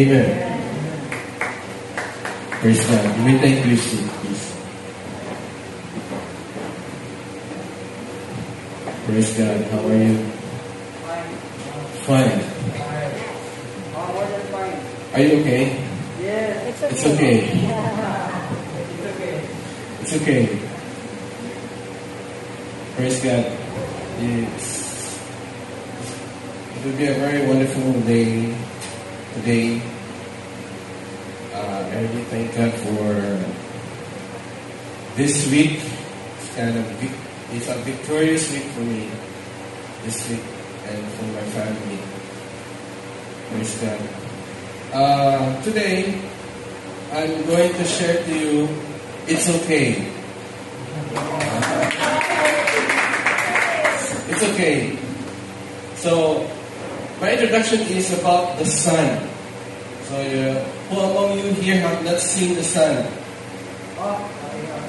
Amen. Praise God. May thank you, seat, please. Praise God. How are you? Fine. Fine. Are you okay? Yes, It's okay. it's okay. It's okay. Praise God. It's, it will be a very wonderful day today. Thank God for this week. It's kind of vic- it's a victorious week for me this week and for my family. Praise God. Uh, today, I'm going to share to you, it's okay. It's okay. So, my introduction is about the sun. So, uh, who among you here have not seen the sun? Oh,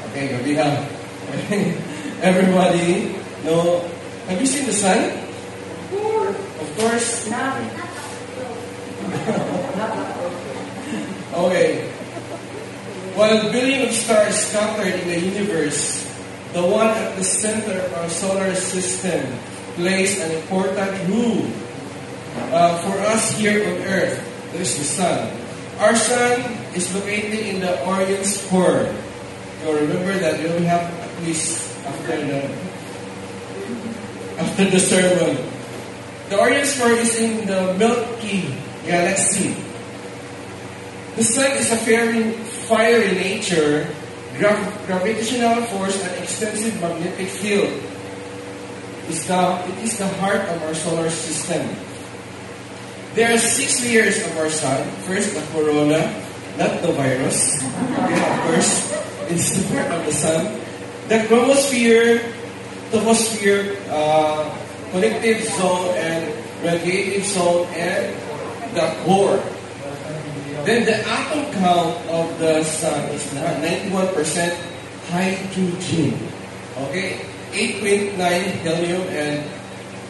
Okay, we have everybody no? Have you seen the sun? Of course. now. Okay. While billions of stars scattered in the universe, the one at the center of our solar system plays an important role uh, for us here on Earth. That is the sun. Our sun is located in the Orion Spur. You remember that we only have at least after the after the sermon. The Orion Spur is in the Milky Galaxy. The sun is a fiery, fiery nature, gra- gravitational force, and extensive magnetic field. Is the, it is the heart of our solar system. There are six layers of our sun. First, the corona, not the virus. Okay, of course, it's the part of the sun. The chromosphere, photosphere, uh, convective zone, and radiative zone, and the core. Then the atom count of the sun is 91% hydrogen. Okay? 8.9 helium and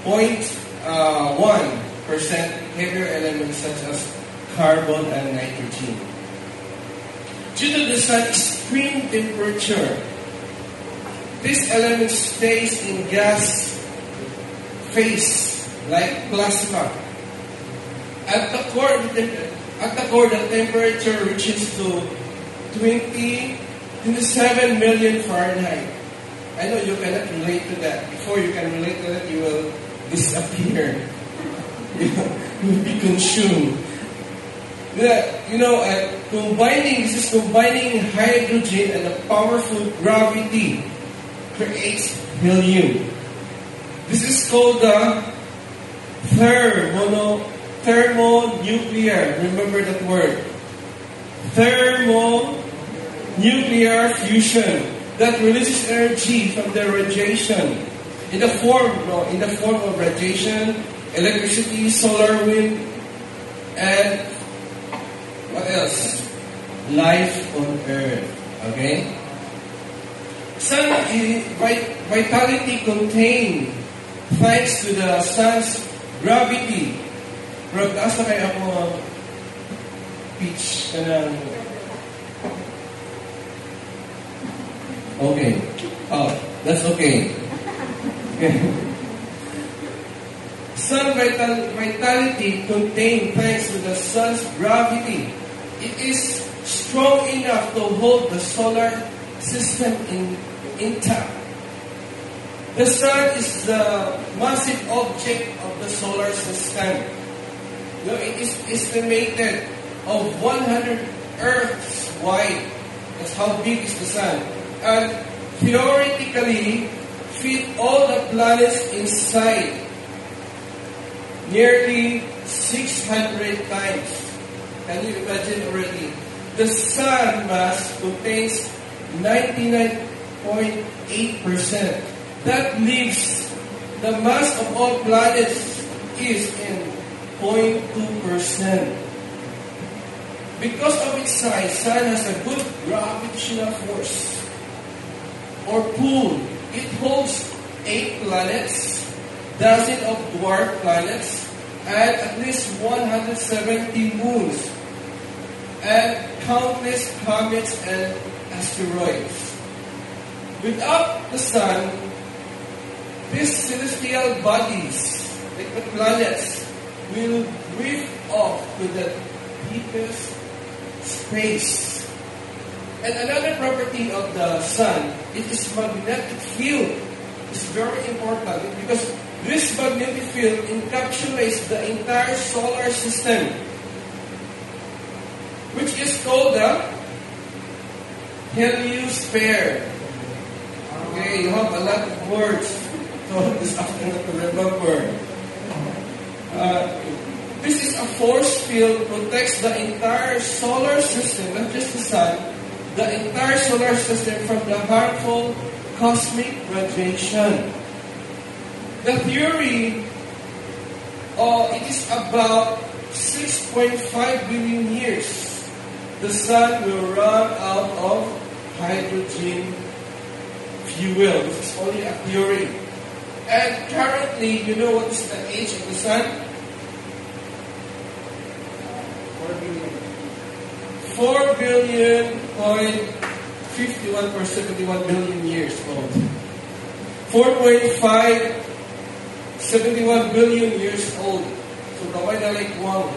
uh, 0.1% heavier elements such as carbon and nitrogen. Due to the extreme temperature, this element stays in gas phase like plasma. At the core, at the core, the temperature reaches to 20, 27 million Fahrenheit. I know you cannot relate to that. Before you can relate to that, you will disappear. you will be consumed. You know, uh, combining this is combining hydrogen and a powerful gravity creates helium. This is called the thermono, thermonuclear. Remember that word. Thermonuclear fusion that releases energy from the radiation in the form, no, in the form of radiation, electricity, solar wind, and what else? Life on Earth. Okay? Sun eh, vitality contained thanks to the sun's gravity. Bro, taas na kaya ako ang pitch ka ng... Okay. Oh, that's okay. okay. Sun vital, vitality contained thanks to the sun's gravity. It is strong enough to hold the solar system in, intact. The sun is the massive object of the solar system. Know, it is estimated of 100 Earths wide. That's how big is the sun. And theoretically, fit all the planets inside nearly 600 times. Can you imagine already? The sun mass contains 99.8%. That leaves the mass of all planets is in 0.2%. Because of its size, Sun has a good gravitational force or pull. It holds eight planets, dozen of dwarf planets, at least 170 moons, and countless comets and asteroids. Without the Sun, these celestial bodies, like the planets, will drift off to the deepest space. And another property of the sun, it is magnetic field. It's very important because this magnetic field encapsulates the entire solar system, which is called the heliosphere. Okay, you have a lot of words. So this afternoon to remember. Uh, this is a force field that protects the entire solar system, not just the sun, the entire solar system from the harmful cosmic radiation. The theory, uh, it is about 6.5 billion years. The sun will run out of hydrogen fuel. This is only a theory. And currently, you know what is the age of the sun? 4 billion. 4 billion point 51 or 71 billion years old. 4.5 71 billion years old. So.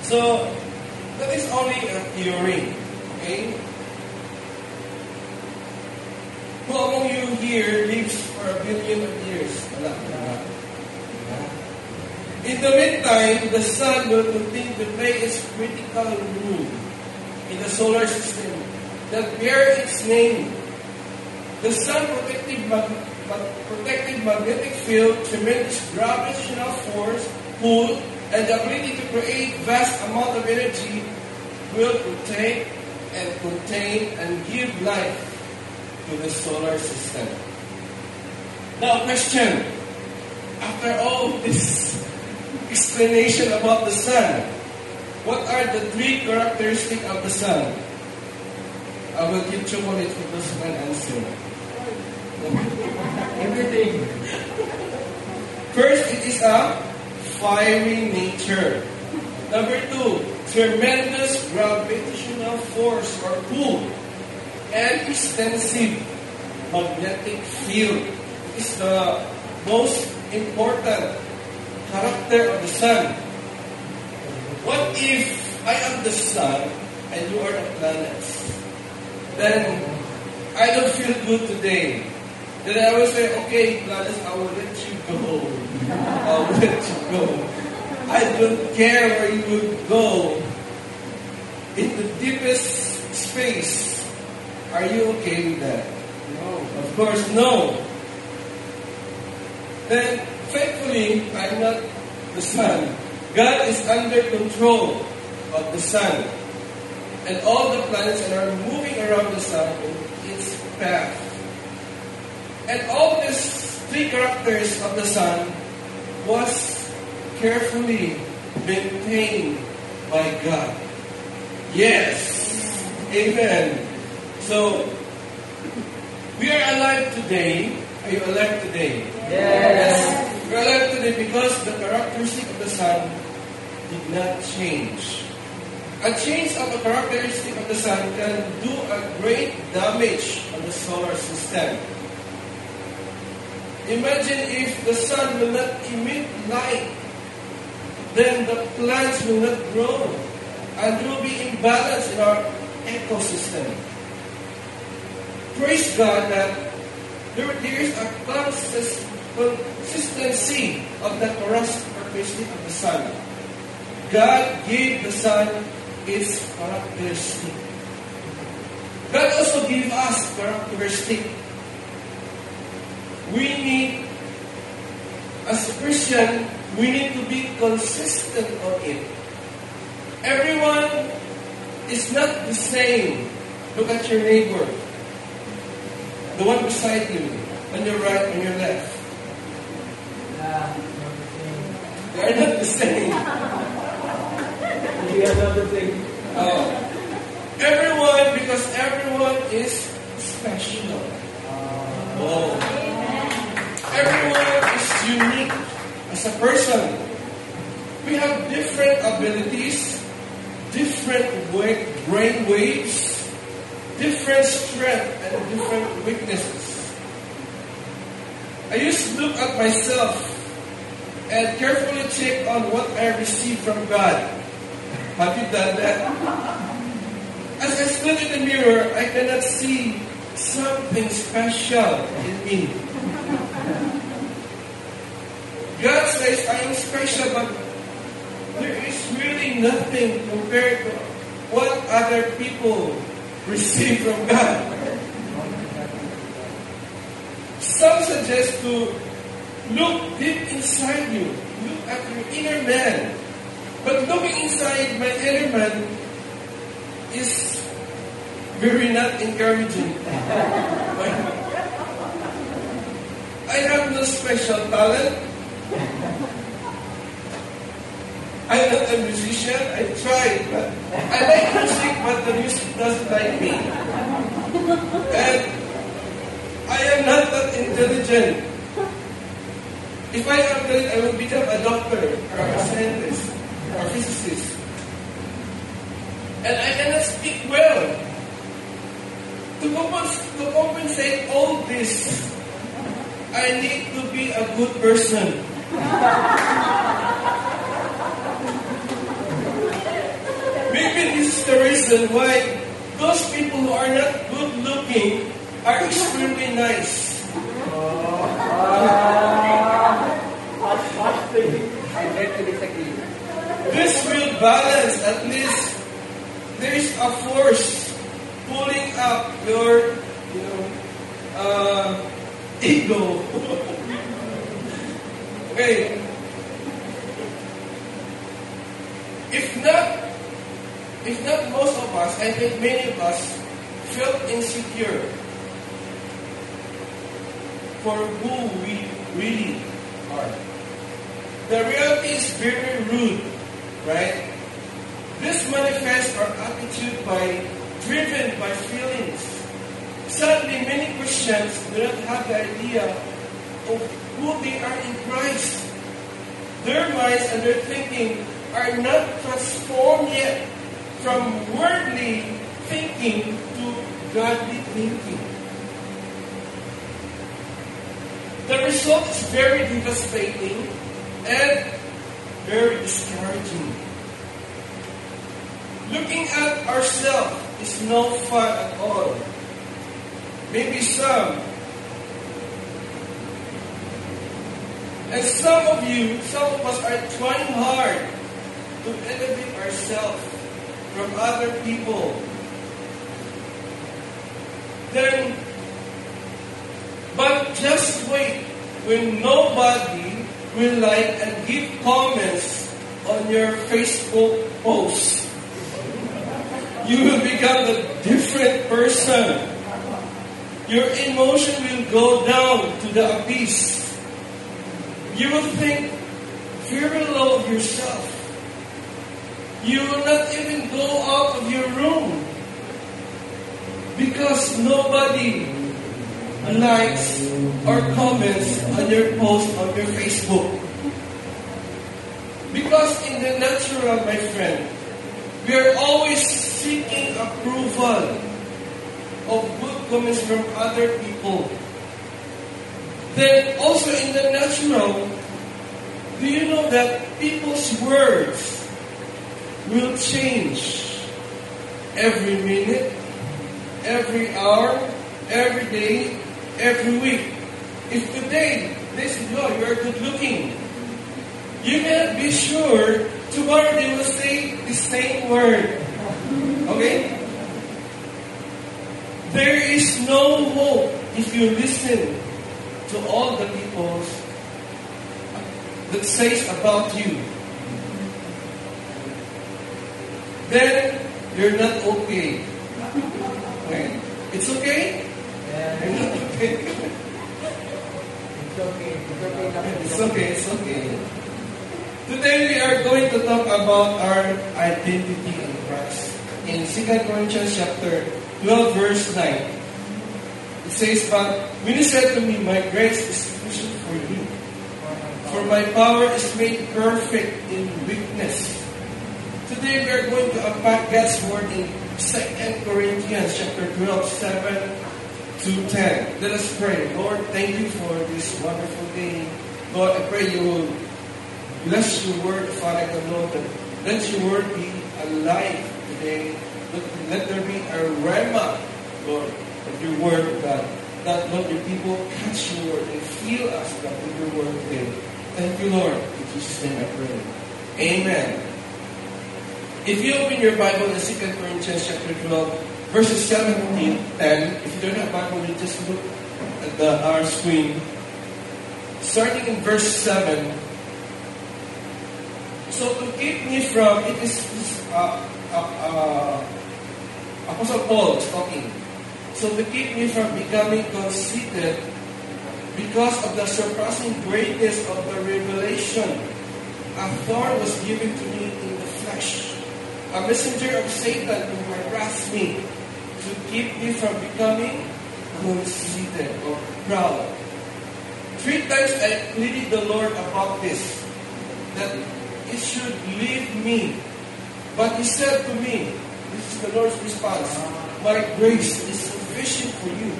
So that is only a theory. Okay? Who among you here lives for a billion of years? In the meantime, the sun will continue to play its critical role in the solar system that bears its name. The sun protective, mag- protective magnetic field, tremendous gravitational force, pull, and the ability to create vast amount of energy will protect and contain and give life to the solar system. Now, question. After all this explanation about the sun, what are the three characteristics of the sun? I will give chocolate for those who can answer. Everything. First, it is a fiery nature. Number two, tremendous gravitational force or pull and extensive magnetic field. is the most important character of the sun. What if I am the sun and you are the planets? Then I don't feel good today. Then I will say, okay, planets, I will let you go. I will let you go. I don't care where you will go. In the deepest space, are you okay with that? No. Of course, no. Then, thankfully, I'm not the sun. God is under control of the sun. And all the planets that are moving around the sun in its path. And all these three characters of the sun was carefully maintained by God. Yes. Amen. So, we are alive today. Are you alive today? Yes. We're alive today because the characteristic of the sun did not change. A change of the characteristic of the sun can do a great damage on the solar system. Imagine if the sun will not emit light, then the plants will not grow, and there will be imbalance in our ecosystem. Praise God that there, there is a consist, consistency of the characteristic of the sun. God gave the sun its characteristic. God also gave us characteristic. We need, as a Christian, we need to be consistent on it. Everyone is not the same. Look at your neighbor. The one beside you, on your right, on your left. Yeah. They are not the same. We are not the same. Oh. Everyone, because everyone is special. Ah. Oh. Everyone is unique as a person. We have different abilities, different brain waves, different strength, and different weaknesses. I used to look at myself and carefully check on what I received from God. Have you done that? As I stood in the mirror, I cannot see something special in me. God says But there is really nothing compared to what other people receive from God. Some suggest to look deep inside you, look at your inner man. But looking inside my inner man is very not encouraging. I have no special talent. I'm not a musician. I tried, but I like music, but the music doesn't like me. And I am not that intelligent. If I am that, I will become a doctor or a scientist or a physicist. And I cannot speak well. To, compens- to compensate all this, I need to be a good person. Maybe this is the reason why those people who are not good looking are extremely nice. This will balance at least there is a force pulling up your you know uh, ego. okay. If not if not most of us, I think many of us felt insecure for who we really are. The reality is very rude, right? This manifests our attitude by driven by feelings. Sadly, many Christians do not have the idea of who they are in Christ. Their minds and their thinking are not transformed yet from worldly thinking to godly thinking. The result is very devastating and very discouraging. Looking at ourselves is no fun at all. Maybe some. And some of you, some of us are trying hard to elevate ourselves from other people. Then, but just wait when nobody will like and give comments on your Facebook post. You will become a different person. Your emotion will go down to the abyss. You will think very low of yourself. You will not even go out of your room because nobody likes or comments on your post on your Facebook. Because in the natural, my friend, we are always seeking approval of good comments from other people. Then also in the natural, do you know that people's words will change every minute, every hour, every day, every week. If today say, no, you are good looking, you cannot be sure tomorrow they will say the same word. Okay? There is no hope if you listen to all the people that says about you. Then you're not okay. Okay? It's okay? Yeah. You're not okay. It's okay. It's okay. It's okay, it's okay. Today we are going to talk about our identity in Christ. In 2 Corinthians chapter 12 verse 9, it says, But when he said to me, My grace is sufficient for you, for my power is made perfect in weakness. Today we are going to unpack God's word in 2 Corinthians chapter 12, 7 to 10. Let us pray. Lord, thank you for this wonderful day. Lord, I pray you will bless your word, Father God, Lord, let your word be alive today. Let, let there be a rhema, Lord, of your word, God. That, Lord, your people catch your word and feel us, God, with your word today. Thank you, Lord. In Jesus' name I pray. Amen. If you open your Bible in 2 Corinthians chapter 12, verses 17 10, if you don't have Bible, you just look at the, our screen. Starting in verse 7, so to keep me from, it is uh, uh, uh, Apostle Paul is talking. So to keep me from becoming conceited because of the surpassing greatness of the revelation, a thorn was given to me in the flesh, a messenger of Satan who harassed me to keep me from becoming conceited or proud. Three times I pleaded the Lord about this, that it should leave me. But he said to me, this is the Lord's response, My grace is sufficient for you,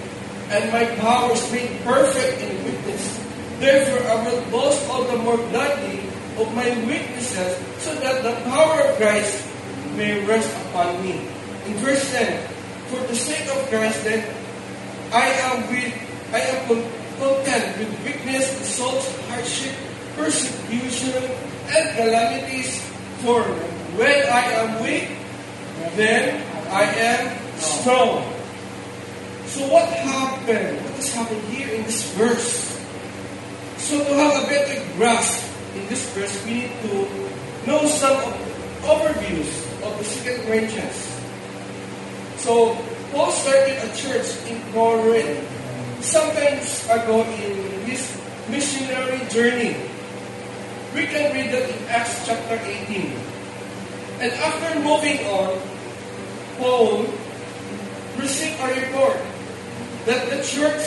and my power is made perfect in weakness. Therefore I will boast all the more gladly of my weaknesses, so that the power of Christ may rest upon me. In verse 10, For the sake of Christ then, I am with I am con- content with weakness, insults, hardship, persecution, and calamities. For when I am weak, then I am strong. So what happened? What has happened here in this verse? So to have a better grasp in this verse, we need to know some overviews of the second Corinthians. So Paul started a church in Corinth sometimes ago in his missionary journey. We can read that in Acts chapter 18. And after moving on, Paul received a report that the church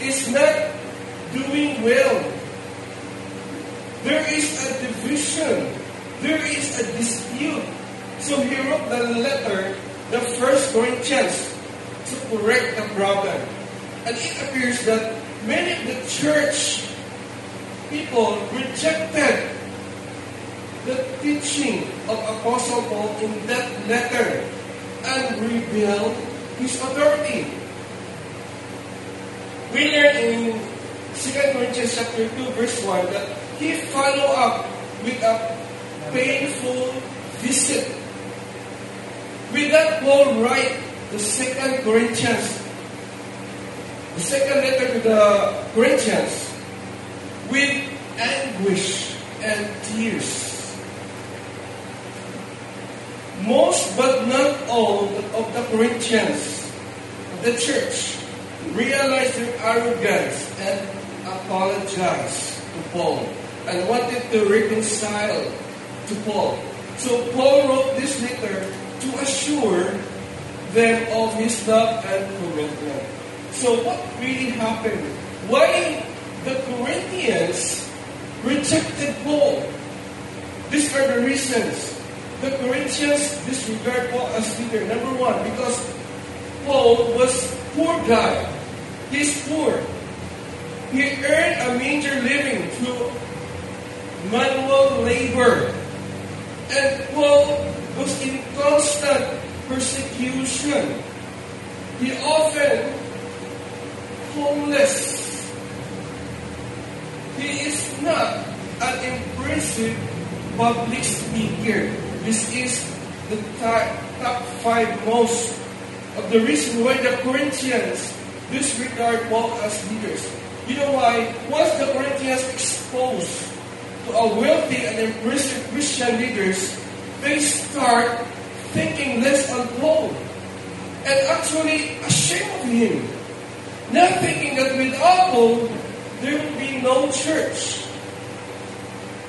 is not doing well. There is a division. There is a dispute. So he wrote the letter, the first Corinthians, to correct the problem. And it appears that many of the church people rejected the teaching of Apostle Paul in that letter and revealed his authority. We learn in 2 Corinthians chapter 2 verse 1 that he followed up with a painful visit. With that Paul write the second Corinthians, the second letter to the Corinthians, with anguish and tears. Most but not all of the Corinthians, the church, realized their arrogance and apologized to Paul and wanted to reconcile to Paul. So Paul wrote this letter to assure them of his love and commitment. So what really happened? Why the Corinthians rejected Paul? These are the reasons. The Corinthians disregard Paul as leader. Number one, because Paul was poor guy. He's poor. He earned a major living through manual labor. And Paul was in constant persecution. He often clueless. He is not an impressive public speaker. This is the top five most of the reason why the Corinthians disregard Paul as leaders. You know why? Once the Corinthians exposed to a wealthy and impressive Christian leaders, they start thinking less on Paul and actually ashamed of him. Not thinking that without Paul, there will be no church.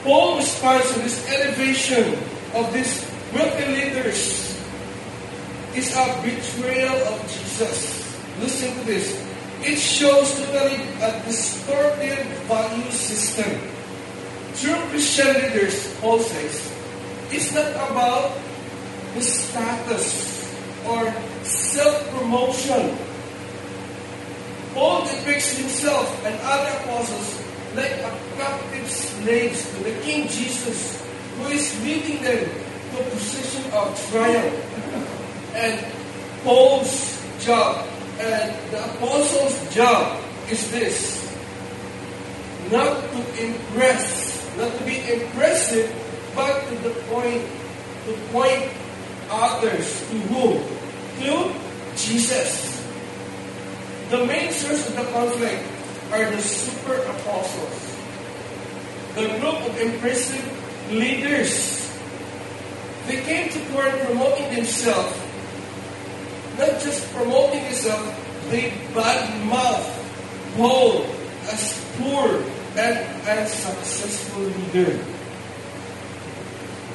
Paul responds to this elevation of these wealthy leaders is a betrayal of Jesus. Listen to this. It shows totally a distorted value system. True Christian leaders, Paul says, it's not about the status or self-promotion. Paul depicts himself and other apostles like a captive slaves to the King Jesus, who is leading them to a position of triumph. And Paul's job and the apostles' job is this not to impress, not to be impressive, but to the point, to point others to whom? To Jesus. The main source of the conflict are the super apostles, the group of impressive leaders. They came to court promoting themselves, not just promoting themselves, they badmouth Paul as poor and unsuccessful leader.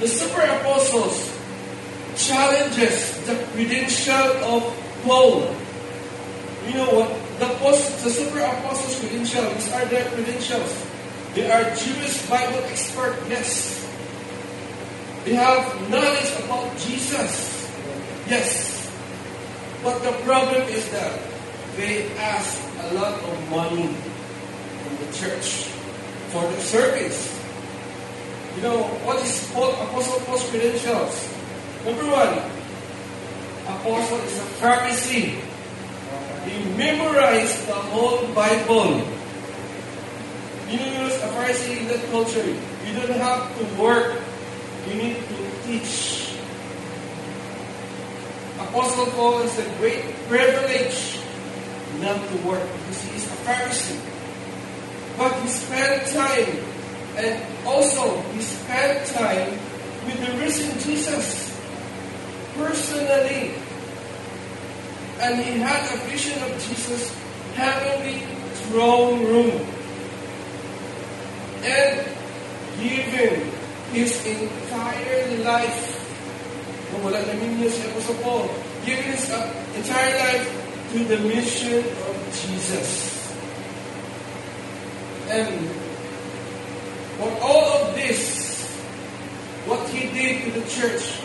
The super apostles challenges the credential of Paul. You know what? The, post, the super apostles' credentials, these are their credentials. They are Jewish Bible expert, yes. They have knowledge about Jesus, yes. But the problem is that they ask a lot of money from the church for the service. You know, what is Apostle Paul's credentials? Number one, Apostle is a Pharisee. He memorized the whole Bible. You know, as a Pharisee in that culture, you don't have to work. You need to teach. Apostle Paul is a great privilege not to work because he is a Pharisee. But he spent time, and also he spent time with the risen Jesus personally. And he had a vision of Jesus' heavenly throne room. And given his entire life, giving his entire life to the mission of Jesus. And for all of this, what he did to the church,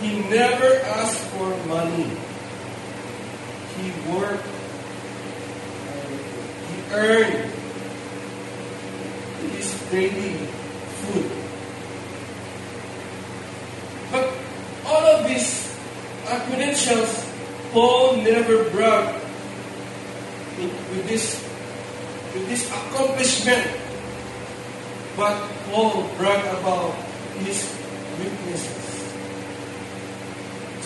he never asked for money. He worked, he earned his daily food. But all of these are credentials Paul never bragged with this with this accomplishment. But Paul bragged about his weaknesses.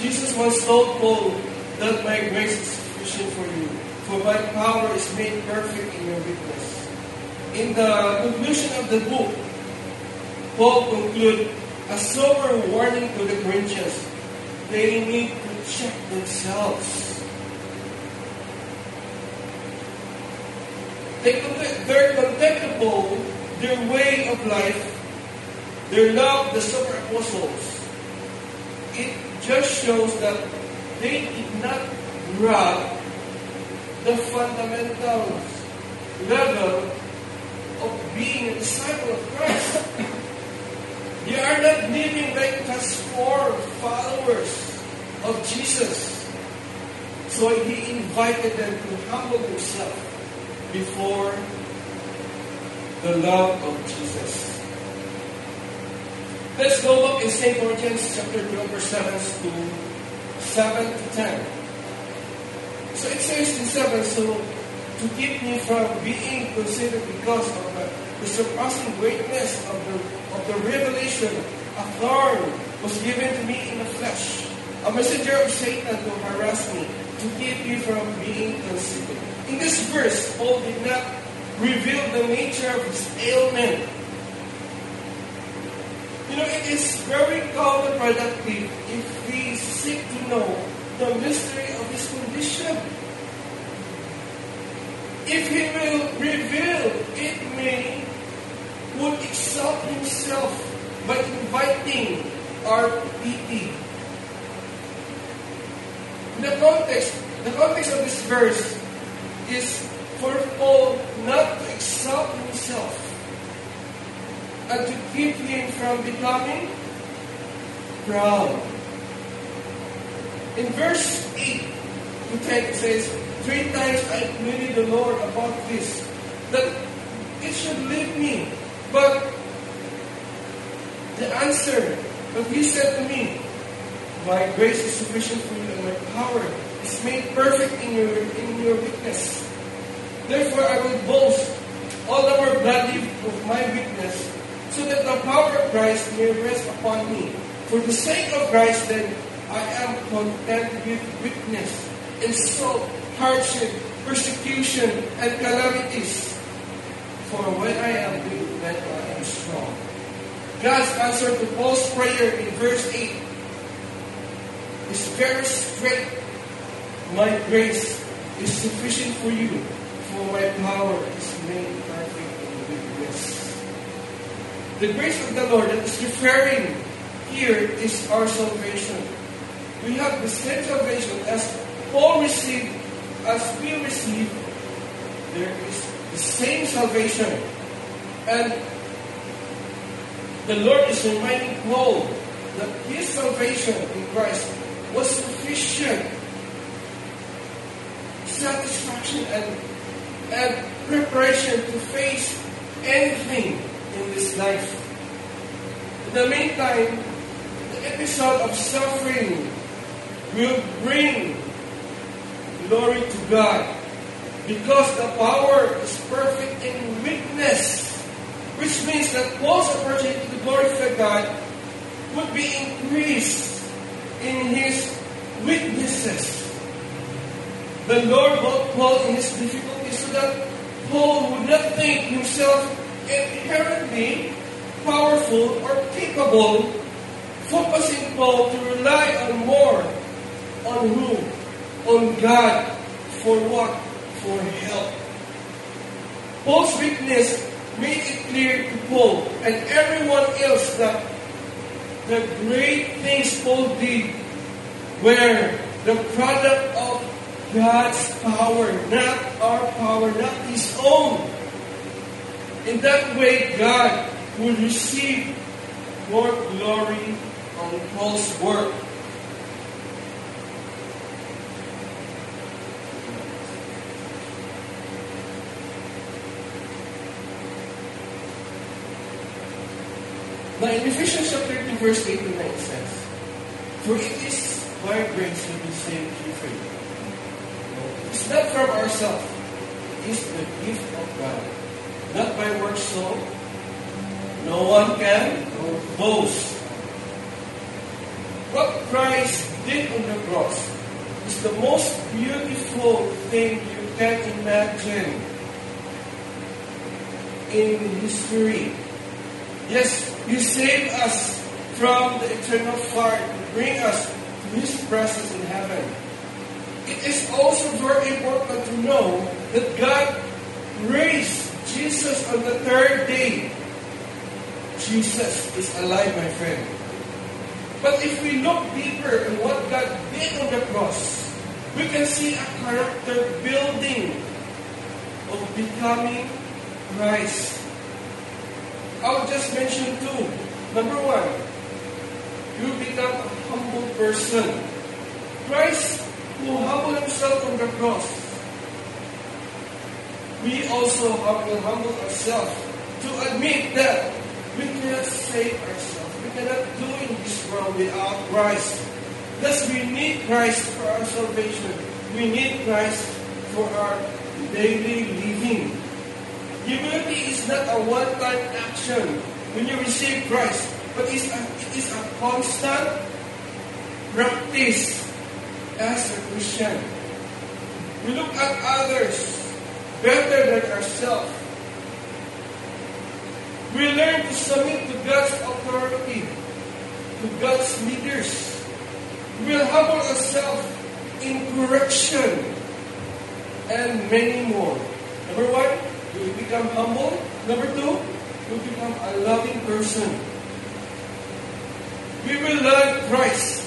Jesus once told Paul that my grace is sufficient for you, for my power is made perfect in your weakness. In the conclusion of the book, Paul concludes a sober warning to the Corinthians. They need to check themselves. They, they're contemptible, their way of life, their love, the super apostles. It just shows that they did not grab the fundamentals level of being a disciple of Christ. they are not living like four followers of Jesus. So he invited them to humble themselves before the love of Jesus. Let's go back in St. Corinthians chapter 12, verse 7 to 7 to 10. So it says in 7, so to keep me from being considered because of the, the surpassing greatness of the, of the revelation. A thorn was given to me in the flesh, a messenger of Satan to harass me, to keep me from being considered. In this verse, Paul did not reveal the nature of his ailment. You know, it is very counterproductive if we seek to know the mystery of his condition. If he will reveal, it may would exalt himself by inviting our pity. The context, the context of this verse is for Paul not to exalt himself and to keep him from becoming proud. In verse 8 to 10 it says, Three times I pleaded the Lord about this, that it should leave me. But the answer that he said to me, My grace is sufficient for you, and my power is made perfect in your in your weakness. Therefore I will boast all the more of my weakness, so that the power of Christ may rest upon me. For the sake of Christ, then, I am content with weakness, insult, hardship, persecution, and calamities. For when I am weak, then I am strong. God's answer to Paul's prayer in verse 8 is very straight. My grace is sufficient for you, for my power is made perfect in weakness. The grace of the Lord that is referring here is our salvation. We have the same salvation as Paul received, as we receive, there is the same salvation. And the Lord is reminding Paul that his salvation in Christ was sufficient satisfaction and, and preparation to face anything in this life. In the meantime, the episode of suffering will bring glory to God because the power is perfect in weakness, which means that Paul's opportunity to glorify God would be increased in his weaknesses. The Lord brought Paul in his difficulties so that Paul would not think himself inherently powerful or capable, focusing Paul to rely on more on whom? On God. For what? For help. Paul's weakness made it clear to Paul and everyone else that the great things Paul did were the product God's power, not our power, not His own. In that way, God will receive more glory on Paul's work. Now in Ephesians chapter 2, verse 8 to 9 it says, For it is by grace you be saved through faith. It's not from ourselves. It is the gift of God. Not by works so no one can boast. What Christ did on the cross is the most beautiful thing you can imagine in history. Yes, He saved us from the eternal fire bring us to His presence in heaven. It is also very important to know that God raised Jesus on the third day. Jesus is alive, my friend. But if we look deeper in what God did on the cross, we can see a character building of becoming Christ. I'll just mention two. Number one, you become a humble person. Christ who humbled himself on the cross. We also will humble ourselves to admit that we cannot save ourselves. We cannot do in this world without Christ. Thus we need Christ for our salvation. We need Christ for our daily living. Humility is not a one-time action when you receive Christ, but it's a, it is a constant practice as a Christian. We look at others better than ourselves. We learn to submit to God's authority, to God's leaders. We'll humble ourselves in correction and many more. Number one, we become humble. Number two, we become a loving person. We will love Christ.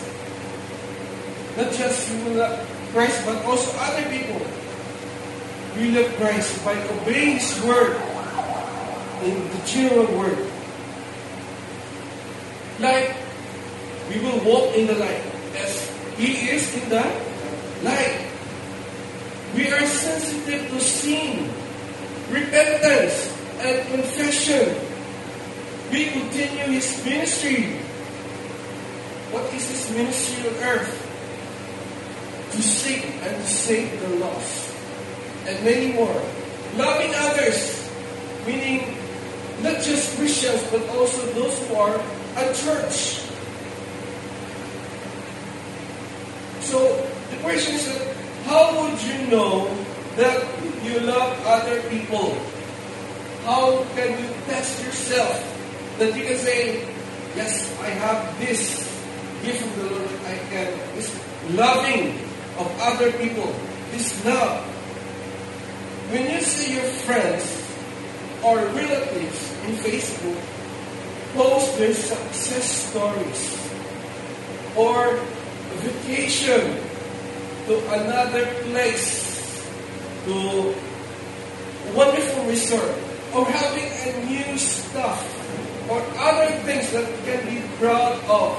Not just we will love Christ, but also other people. We love Christ by obeying His word in the general word. Like we will walk in the light as He is in the light. We are sensitive to sin, repentance, and confession. We continue His ministry. What is His ministry on earth? To seek and to save the lost. And many more. Loving others, meaning not just Christians, but also those who are at church. So the question is how would you know that you love other people? How can you test yourself that you can say, yes, I have this gift from the Lord, I can, this loving of other people, this love. When you see your friends or relatives in Facebook post their success stories or vacation to another place, to wonderful resort, or having a new stuff, or other things that can be proud of.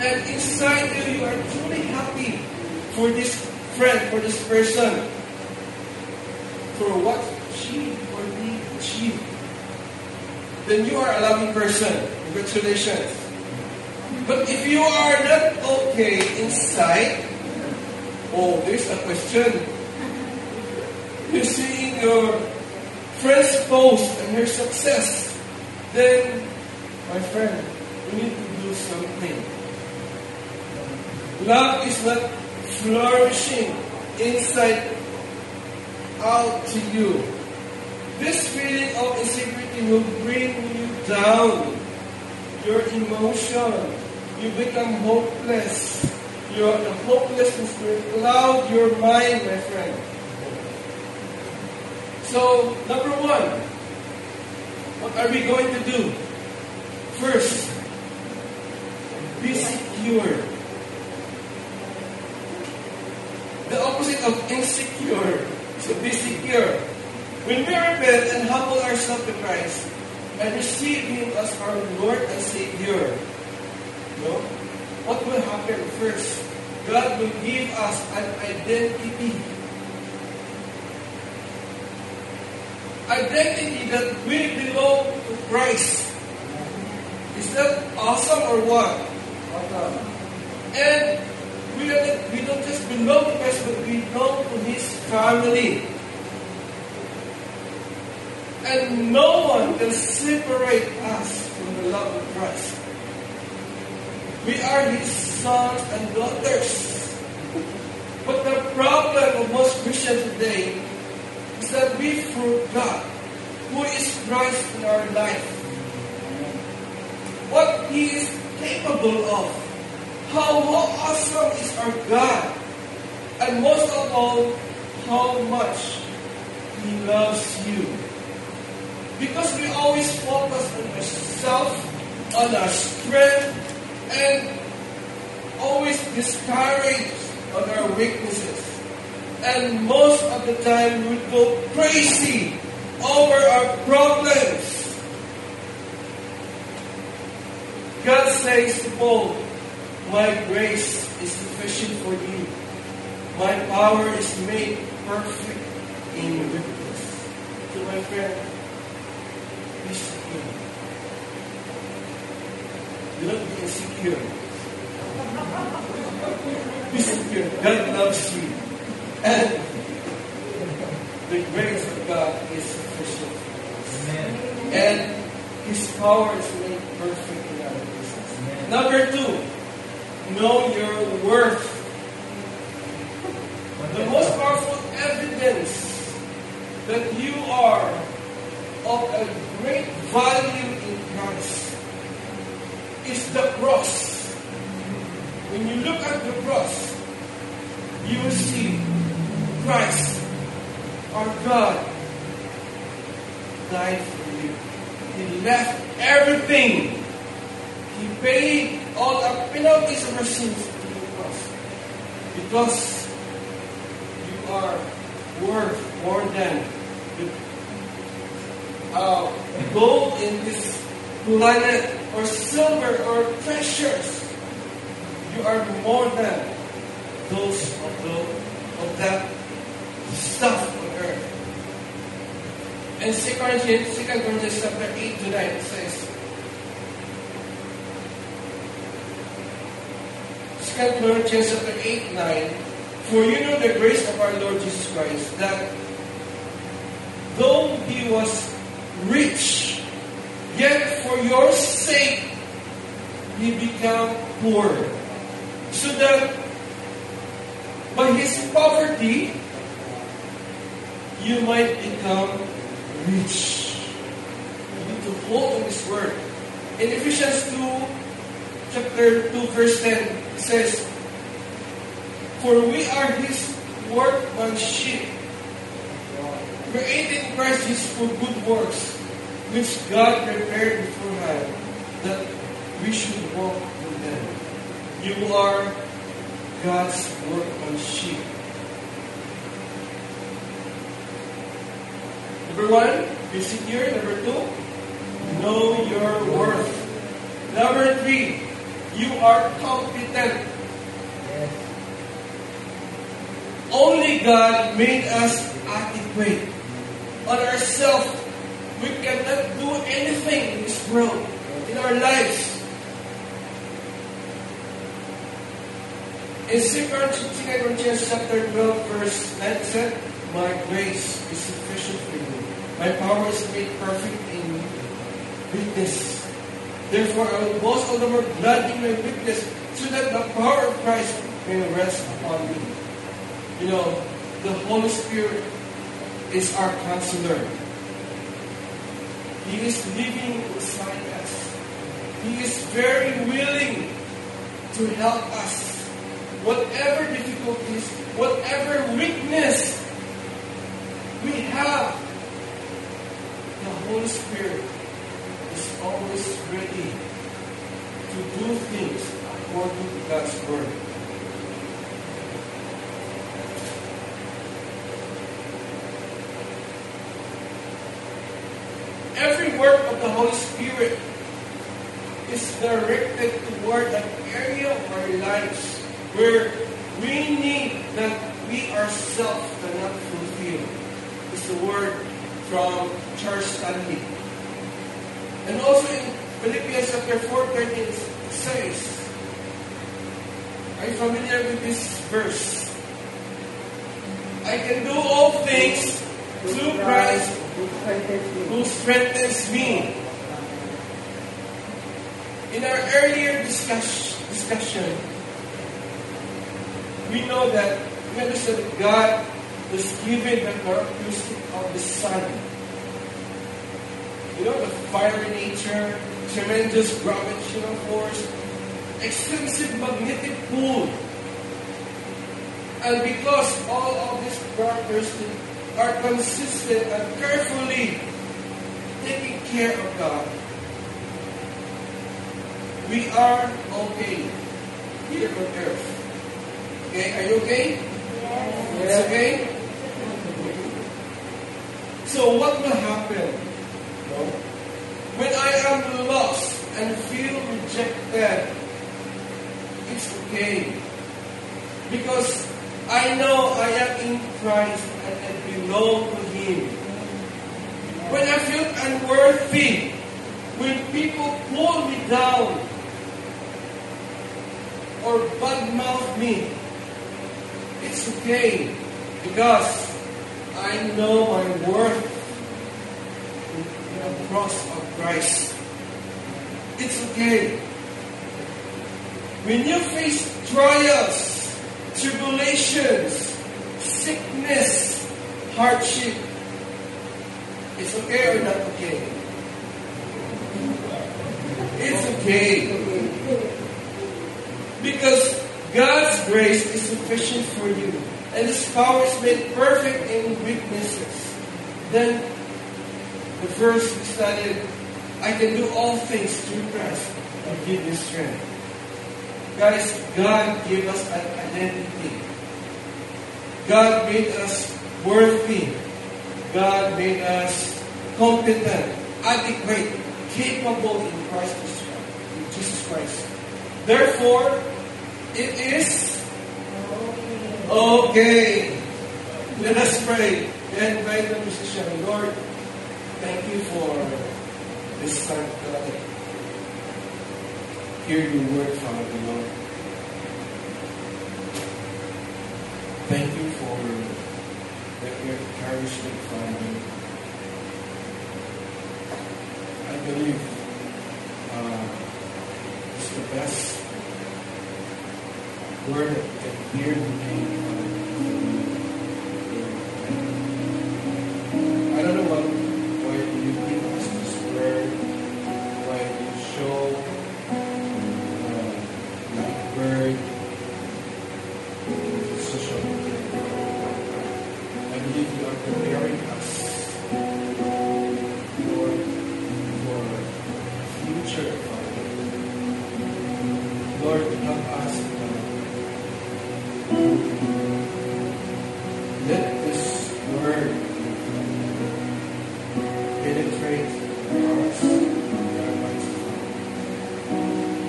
And inside you, you are truly happy for this friend, for this person, for what she or he achieved. Then you are a loving person. Congratulations. But if you are not okay inside, oh, there's a question. You're seeing your friend's post and her success, then, my friend, you need to do something. Love is not flourishing inside out to you. This feeling of insecurity will bring you down. Your emotion, you become hopeless. Your the hopelessness will cloud your mind, my friend. So, number one, what are we going to do? First, be secure. The opposite of insecure is to be secure. When we repent and humble ourselves to Christ and receive Him as our Lord and Savior, no? what will happen first? God will give us an identity. Identity that we belong to Christ. Is that awesome or what? And we don't, we don't just belong to Christ, but we belong to His family. And no one can separate us from the love of Christ. We are His sons and daughters. But the problem of most Christians today is that we forgot who is Christ in our life. What He is capable of. How awesome is our God. And most of all, how much He loves you. Because we always focus on ourselves, on our strength, and always discouraged on our weaknesses. And most of the time we go crazy over our problems. God says to Paul, my grace is sufficient for you. My power is made perfect in your weakness. To my friend, be secure. Do not be insecure. Be secure. God loves you. And the grace of God is sufficient. Amen. And His power is he became poor, so that by his poverty you might become rich. You need to hold on this word. In Ephesians 2, chapter 2, verse 10, it says, For we are his workmanship, created in Christ Jesus for good works, which God prepared beforehand, that we should walk with them. You are God's workmanship. Number one, be secure. Number two, know your worth. Number three, you are competent. Only God made us adequate. On ourselves, we cannot do anything in this world, in our lives. In 2 Corinthians chapter 12, verse 9 it said, My grace is sufficient for you. My power is made perfect in weakness. Therefore, I will boast all the more gladly in my weakness, so that the power of Christ may rest upon me. You know, the Holy Spirit is our counselor. He is living inside us. He is very willing to help us. Whatever difficulties, whatever weakness we have, the Holy Spirit is always ready to do things according to God's Word. Every work of the Holy Spirit is directed toward an area of our lives where we need that we ourselves cannot fulfill. It's the word from Charles Stanley. And also in Philippians chapter 4, 13, it says, Are you familiar with this verse? I can do all things through Christ who strengthens me. In our earlier discuss, discussion, we know that we understand that God was given the characteristic of the sun. You know, the fiery nature, tremendous gravitational force, extensive magnetic pull. And because all of these characteristics are consistent and carefully taking care of God, we are okay here on earth. Okay, are you okay? Yes. It's okay? So what will happen? No? When I am lost and feel rejected, it's okay. Because I know I am in Christ and I belong to Him. When I feel unworthy, when people pull me down or badmouth me, it's okay because I know my worth in the cross of Christ. It's okay. When you face trials, tribulations, sickness, hardship, it's okay or not okay? It's okay. Because God's grace is sufficient for you. And His power is made perfect in weaknesses. Then the verse we studied, I can do all things through Christ who give me strength. Guys, God gave us an identity. God made us worthy. God made us competent, adequate, capable in Christ in Jesus Christ. Therefore, it is okay. Let us pray and invite the musician. Lord, thank you for this time to hear your word, Father, Lord. Thank you for the encouragement, Father. I believe uh, it's the best word that can hear the name, Father.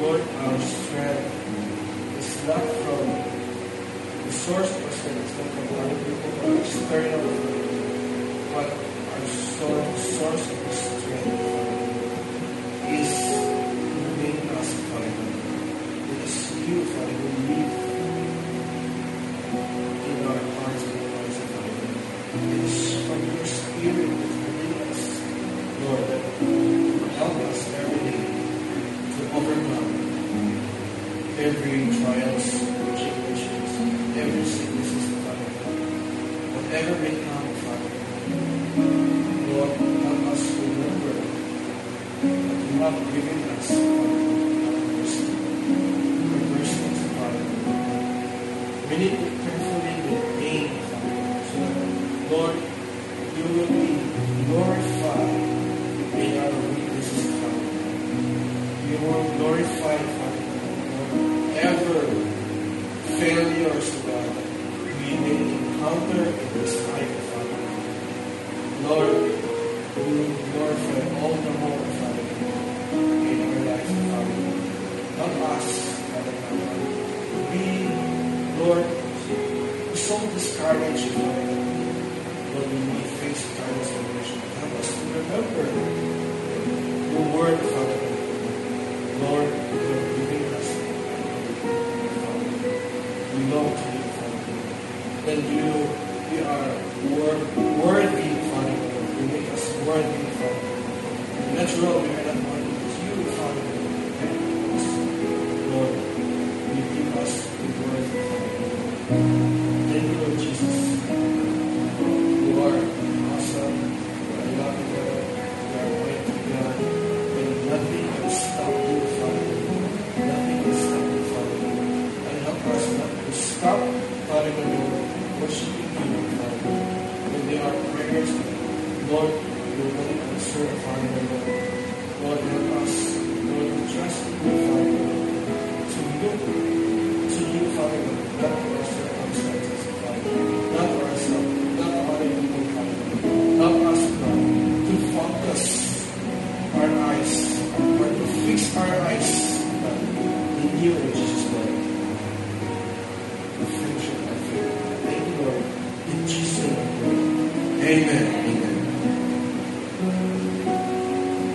Lord, our strength is not from the source of strength, it's not from other people or external, but our source, source Lord, so discouraged, Father, when we face trials and tribulations. Help us to remember your word, Father. Lord, you have given us, We long to you, Father. Then you, we are wor- worthy, Father. You make us worthy, Father. Natural,